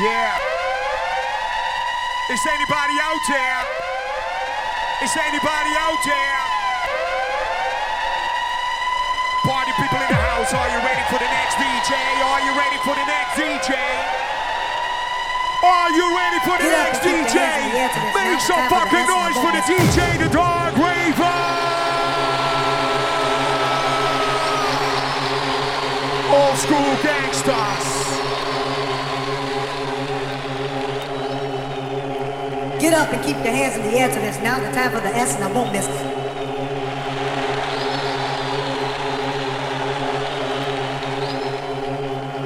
Yeah. Is anybody out there? Is anybody out there? Party people in the house, are you ready for the next DJ? Are you ready for the next DJ? Are you ready for the next DJ? your hands in the air to this. Make some it's time for the fucking noise for the DJ, the Darkraver! Get up and keep your hands in the air to this. Now the time for the S and I won't miss.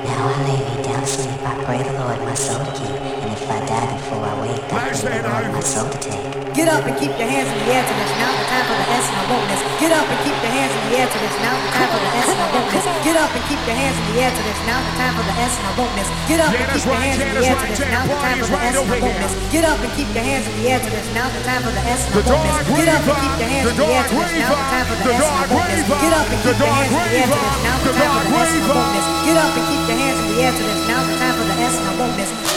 Now I lay me down to sleep. I pray the Lord my soul to keep. And if I die before I wake, I pray the Lord my soul to take. Get up and keep your hands in the air to this. Now the time for the S and I won't. Get up and keep your hands in the air to this. Now the time for the S and I won't. Get up and keep your hands in the air to this. Now the time for the S and I won't. Get up and keep your hands in the air to this. Now the time for the S and I right won't over miss. here. Get up and keep your hands in the air to this. Now the time for the S and The. Dark Get up and keep your hands in the air to this. Now the time for the the S and I Dark won't miss. Raver, Get up and keep your hands in the air to this. Now the the time for the S and Raver. miss. Get up and keep your hands in the air to this. Now the time for the S and won't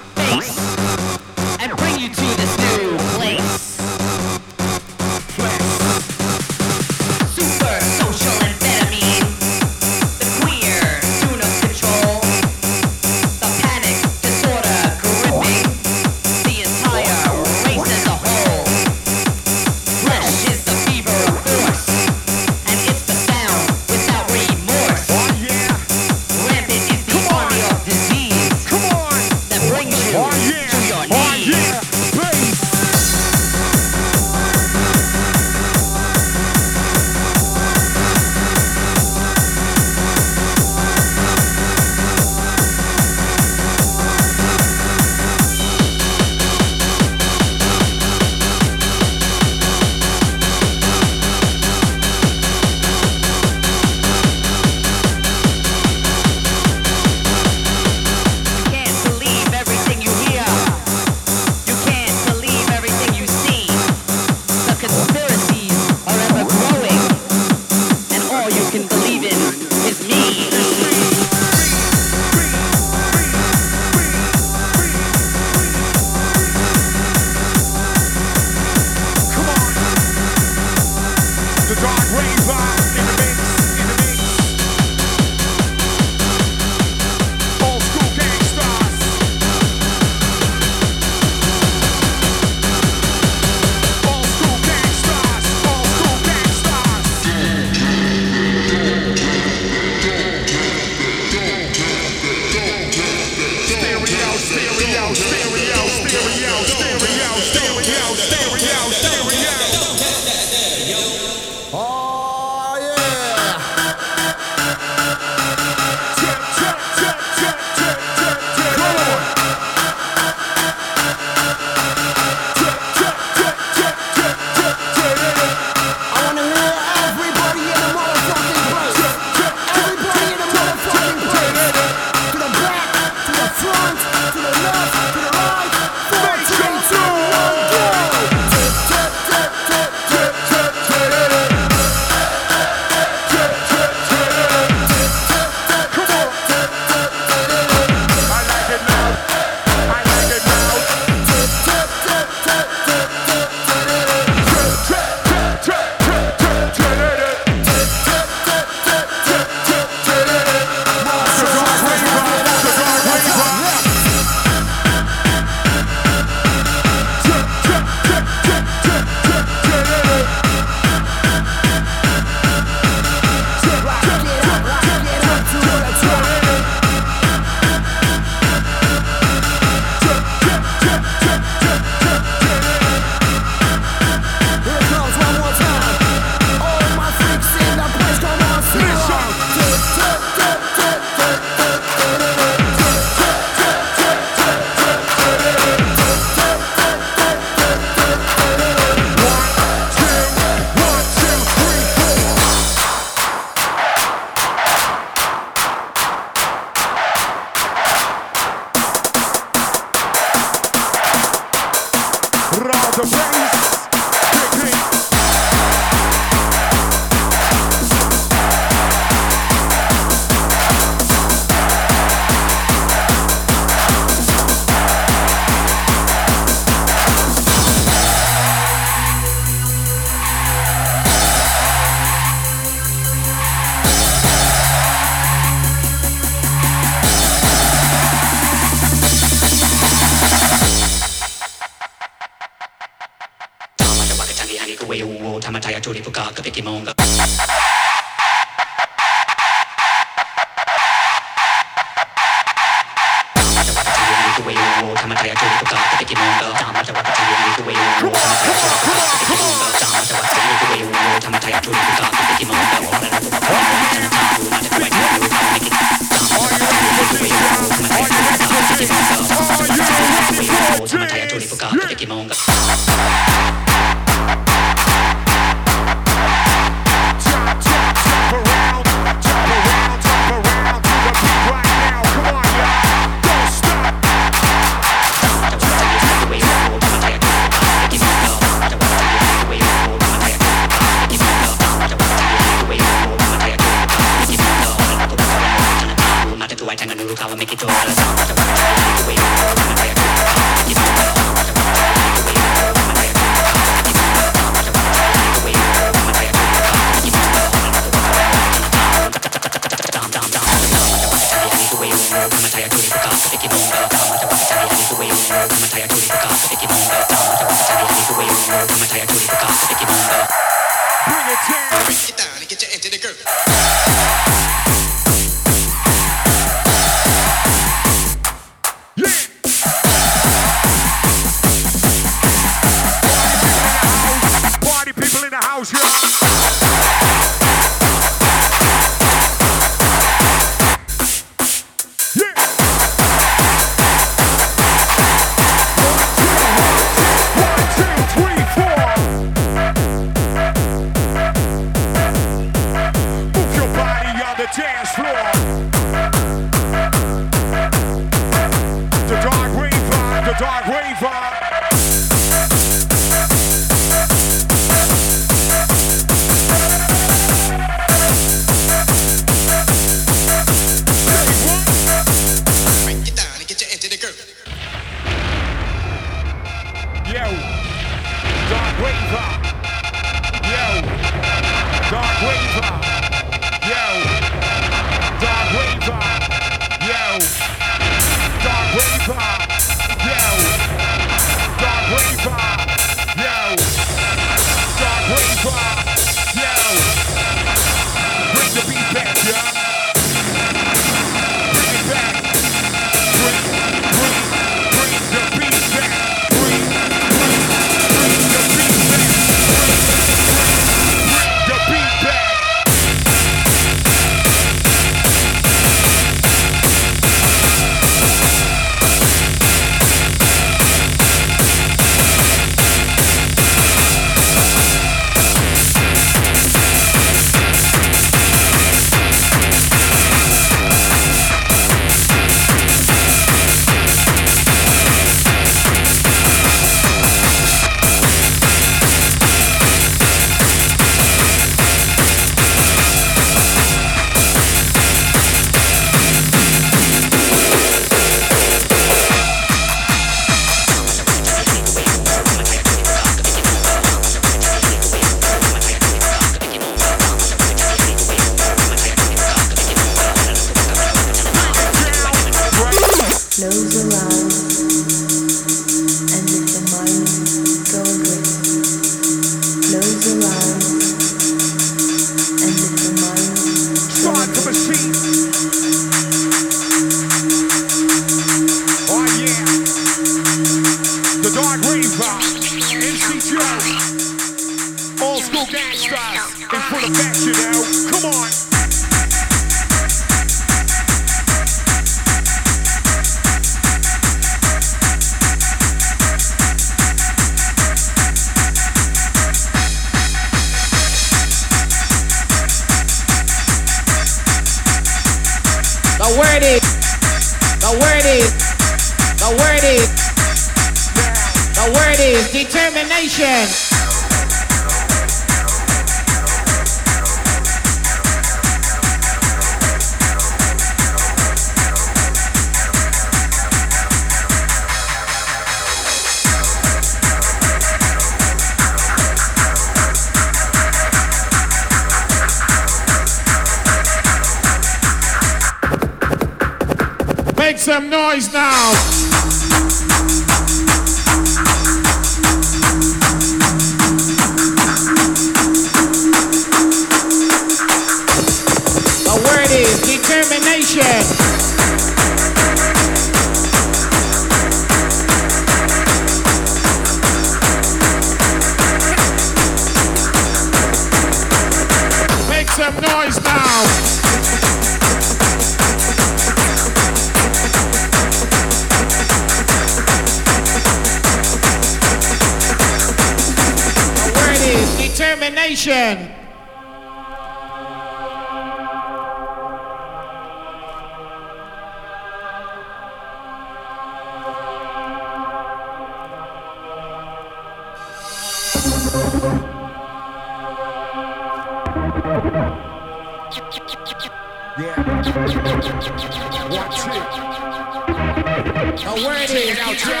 it out, y'all.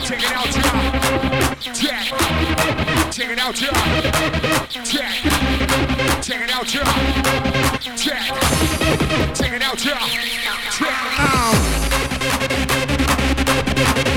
Check it out. Check. Check it out. Check. Check it out. Check. Check it out. Check. Um.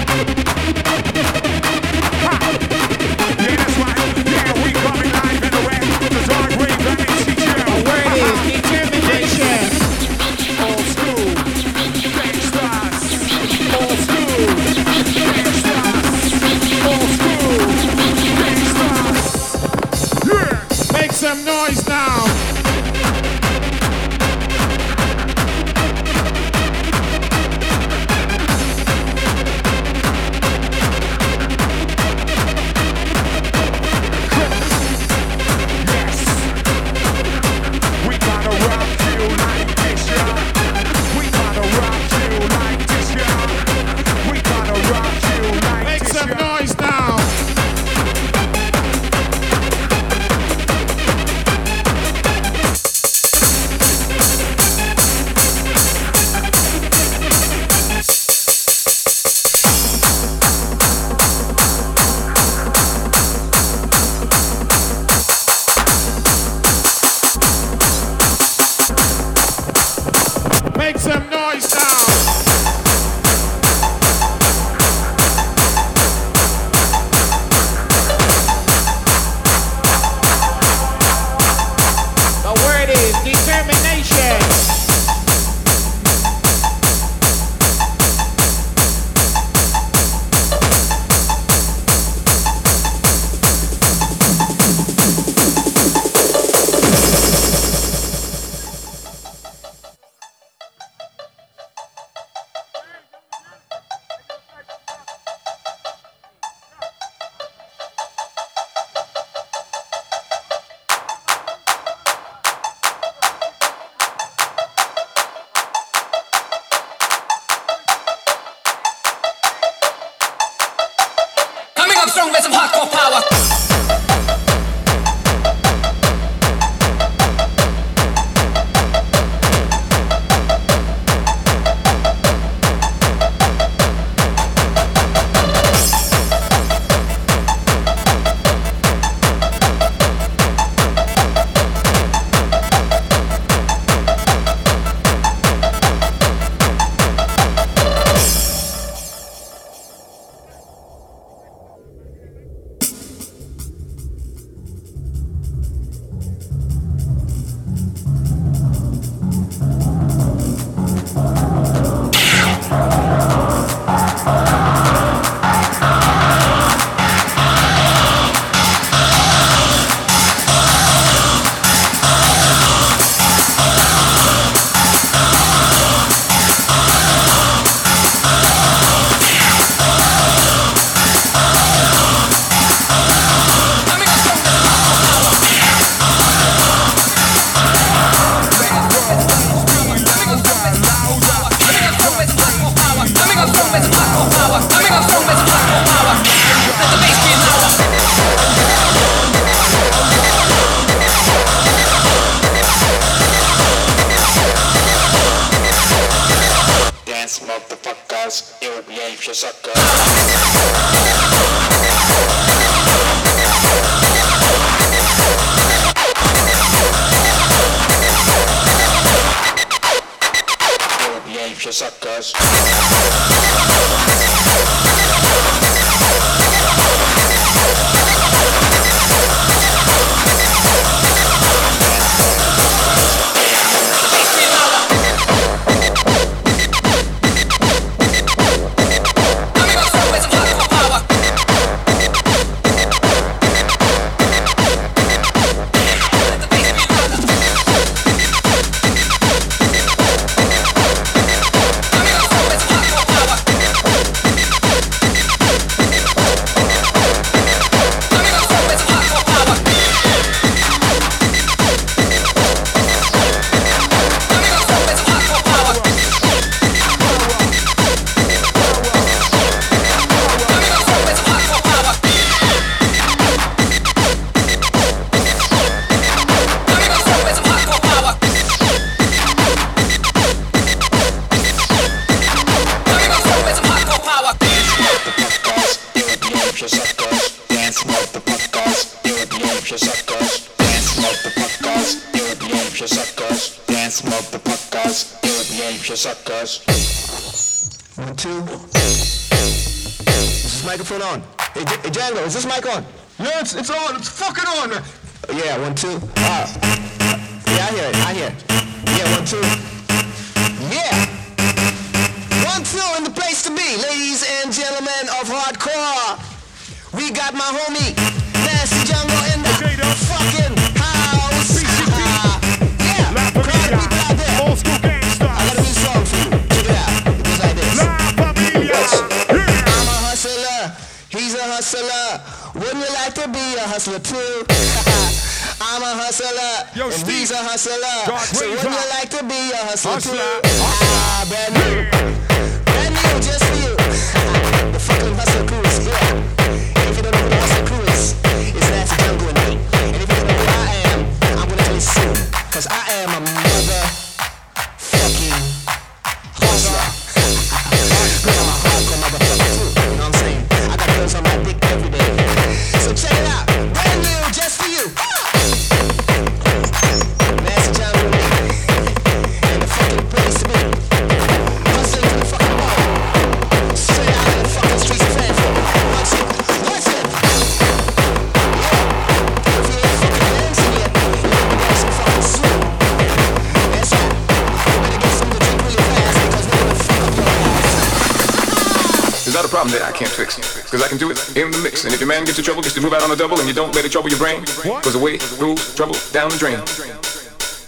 that I can't fix. Because I can do it in the mix. And if your man gets in trouble, just to move out on the double, and you don't let it trouble your brain. Because away goes trouble down the drain.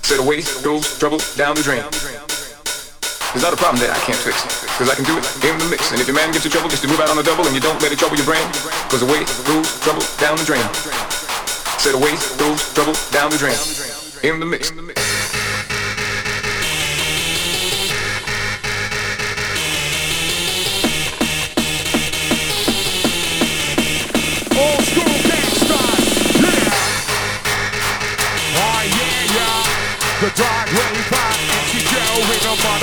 Said away goes trouble down the drain. It's not a problem that I can't fix. Because I can do it in the mix. And if your man gets in trouble, just to move out on the double, and you don't let it trouble your brain. Because away goes trouble down the drain. Said away goes trouble down the drain. In the mix.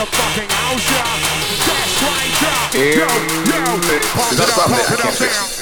motherfucking house, yeah. Dash Ranger. Yo, yo. Pump it up, pump it up, down.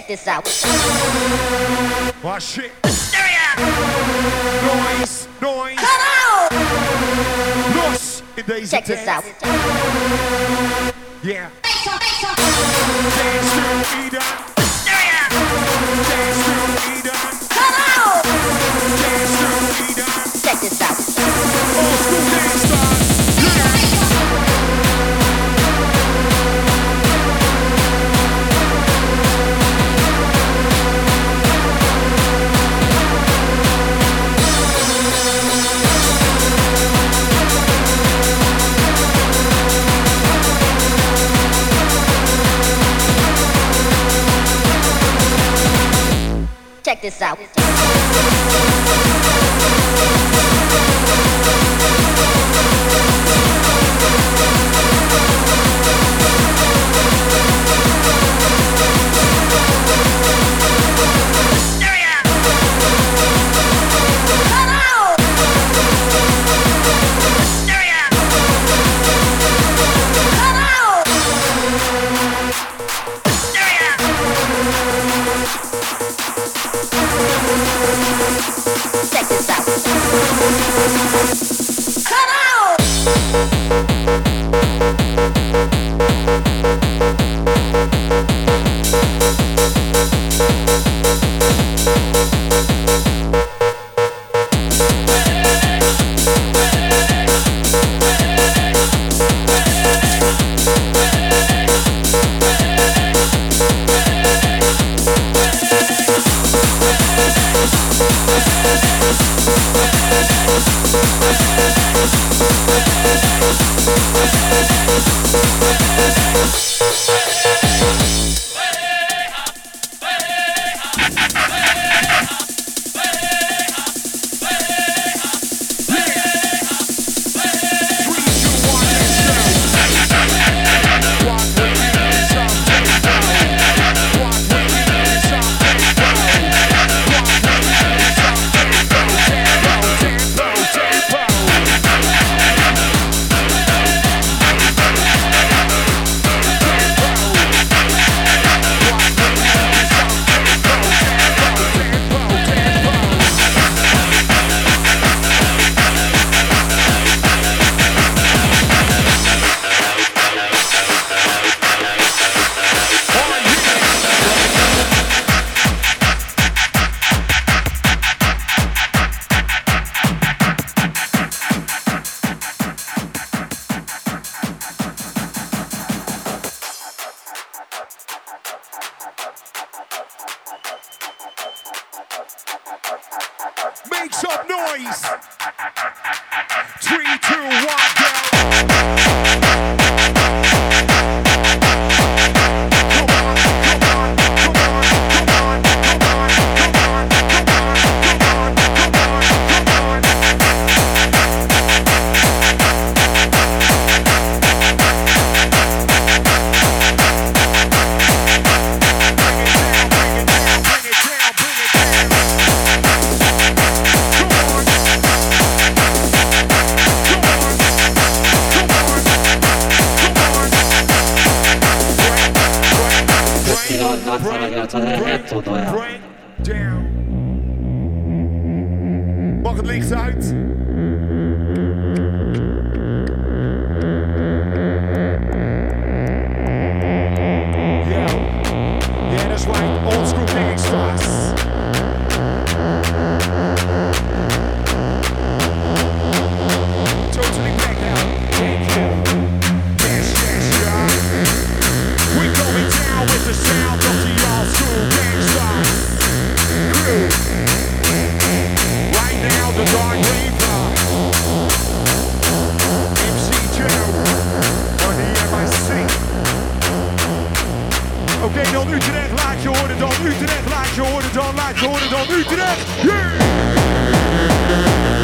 Check this out. Watch it. Noise, noise. Out! Lost in days Check this out. Yeah. Dance to Eden. Dance to Eden. Cut out! Dance to Eden. Check this out. Old school dance Check this out. Música Horen dan Utrecht, laat je horen dan, laat je horen dan Utrecht. Yeah!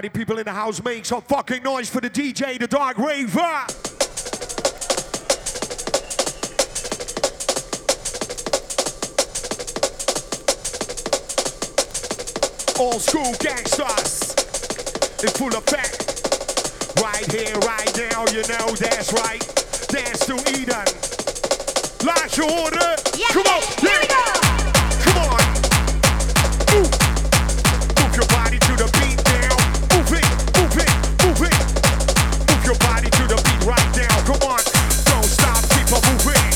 Party people in the house, make some fucking noise for the DJ, the Darkraver. Old school gangsters in full effect. Right here, right now, you know that's right. Dance to Eden. Laat je horen. Come on, here we go. Right now. Come on. Don't stop, keep on moving.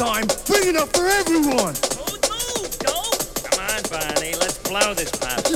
Time, bring it for everyone. Oh, Come on, Barney, let's blow this past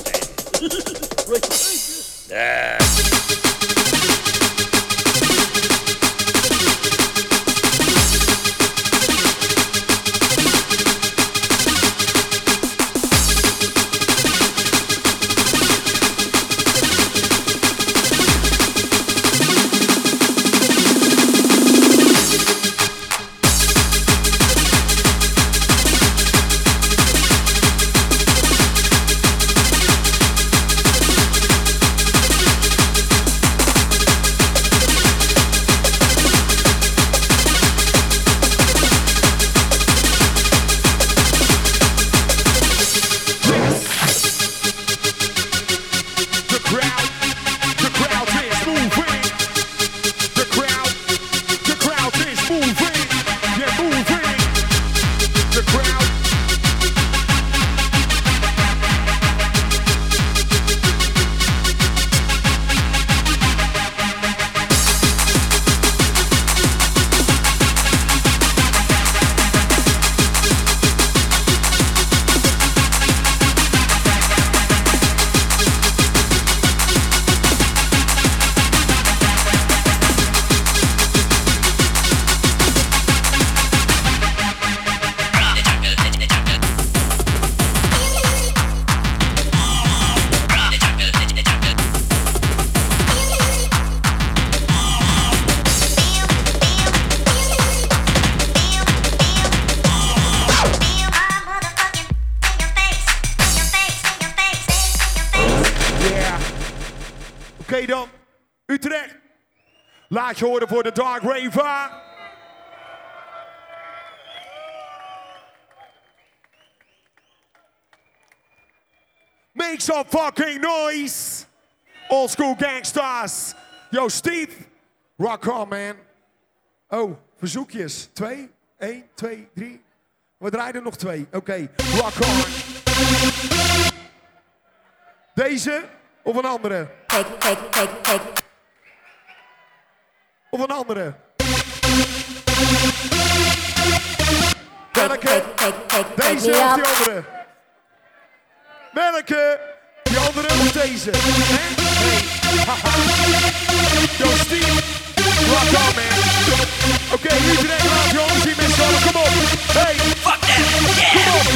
je voor de Dark Raver. Make some fucking noise. Old school gangsters. Yo, Steve. Rock on, man. Oh, verzoekjes. Twee, één, twee, drie. We draaien er nog twee. Oké, rock on. Deze of een andere? Take, take, take, take. Of een andere? Welke? Deze of die andere? Welke? Die andere of deze? Yo, Steve. Rock on, man. Oké, iedereen laat jongens zien met z'n allen. Kom op. Hey. Fuck them. Kom op.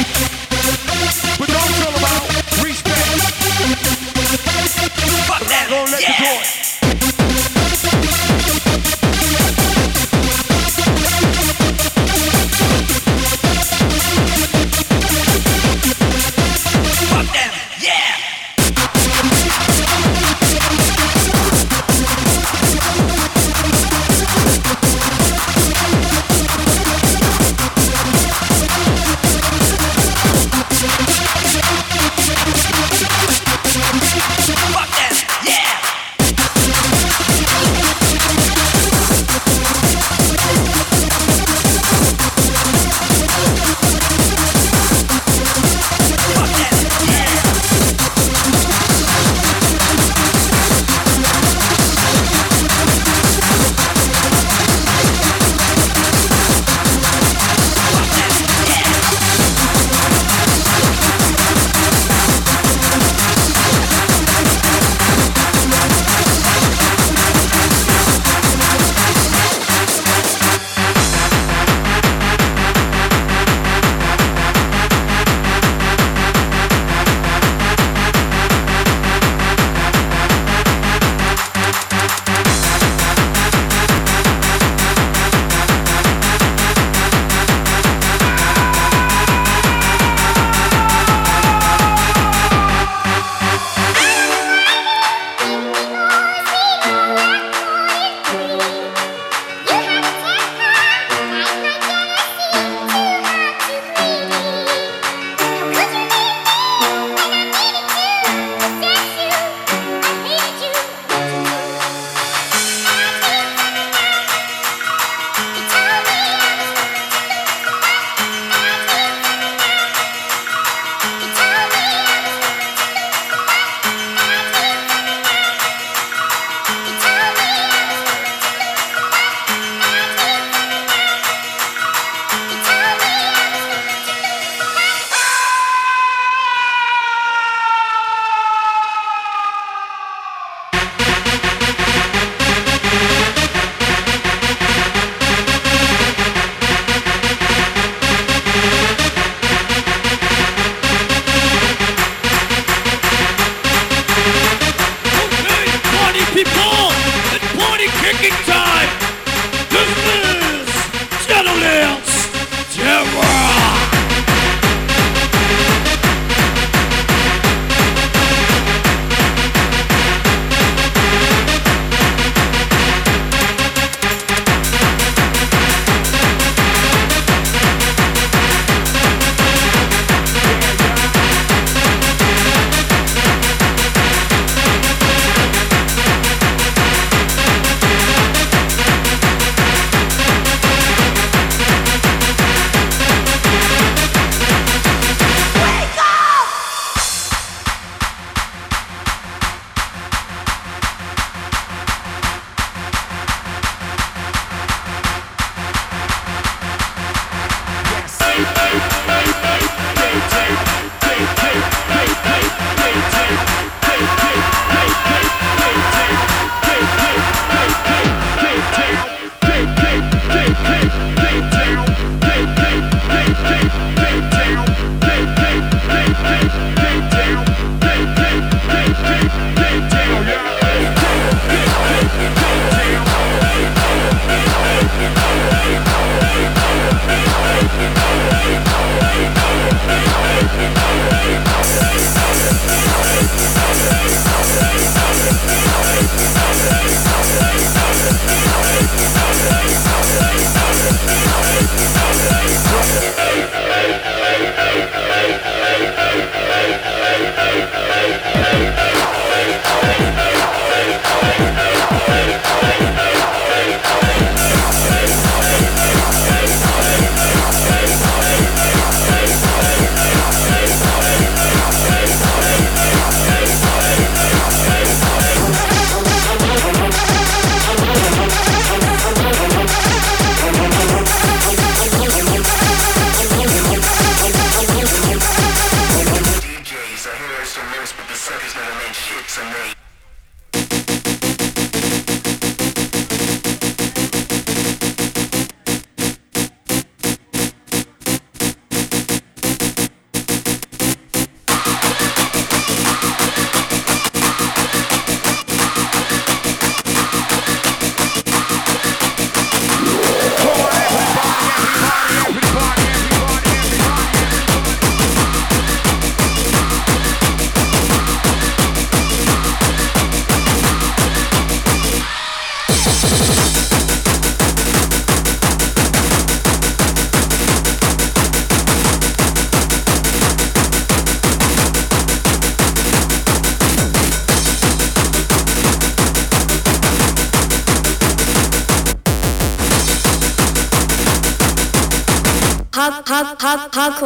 Bedankt allemaal. Respect. Fuck them. Gewoon lekker door.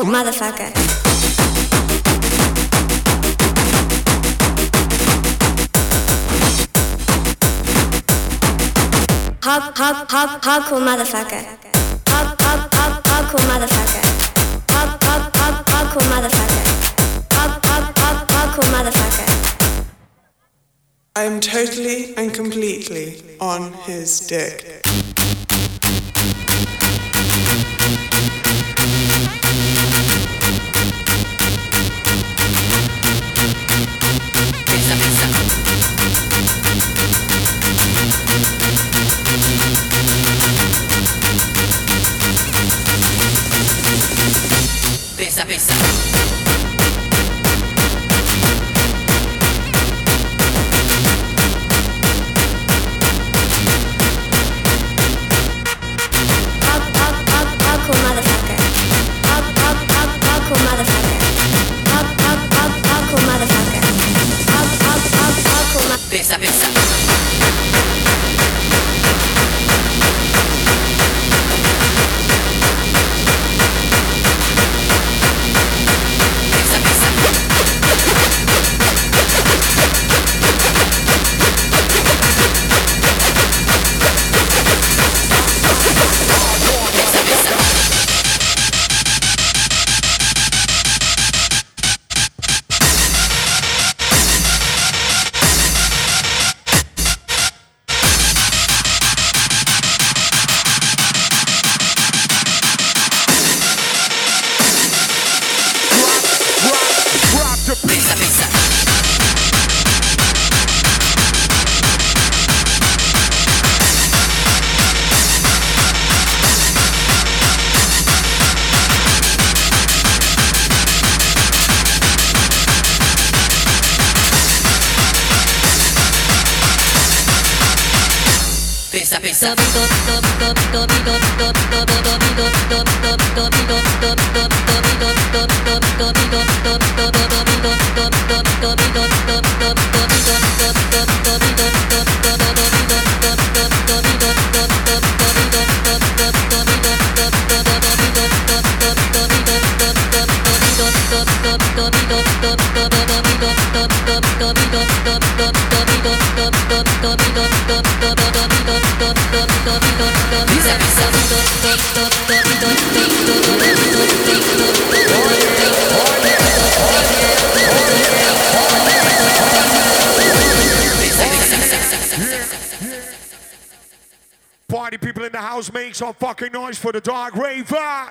Motherfucker. Hard, hard, hard, hardcore motherfucker. Hard, hard, hard, hardcore motherfucker. Hard, hard, hard, hardcore motherfucker. Hard, hard, hard, hardcore motherfucker. I'm totally and completely on his dick. Pesa, make some fucking noise for the Darkraver.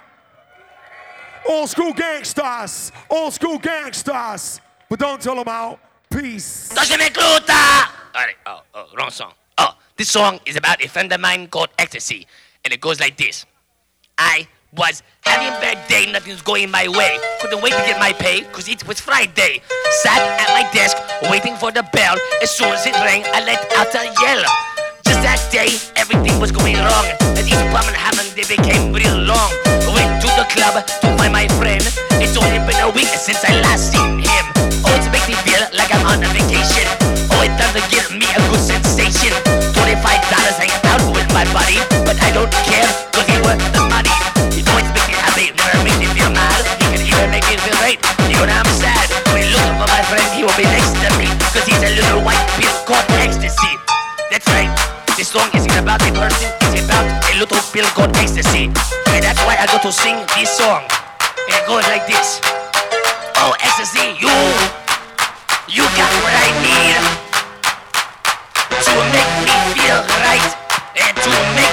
Old school gangsters, old school gangsters. But don't tell them out. Peace. Doesn't make Luta! Alright, oh, oh, wrong song. Oh, this song is about a friend of mine called Ecstasy, and it goes like this. I was having a bad day, nothing was going my way. Couldn't wait to get my pay, cause it was Friday. Sat at my desk, waiting for the bell. As soon as it rang, I let out a yell. Just that day, everything was going wrong. As each problem happened, they became real long. Went to the club to find my friend. It's only been a week since I last seen him. Oh, it makes me feel like I'm on a vacation. Oh, it doesn't give me a good sensation. Twenty-five dollars hanging out my buddy, but I don't care, cause he worth the money. It always makes me happy, never makes me feel mad. He can even make me feel great, when I'm sad. When looking for my friend, he will be next to me, cause he's a little white pill called ecstasy. That's right. This song isn't about a person, it's about a little pill called ecstasy. And that's why I go to sing this song. It goes like this. Oh, ecstasy, you, you got what I need to make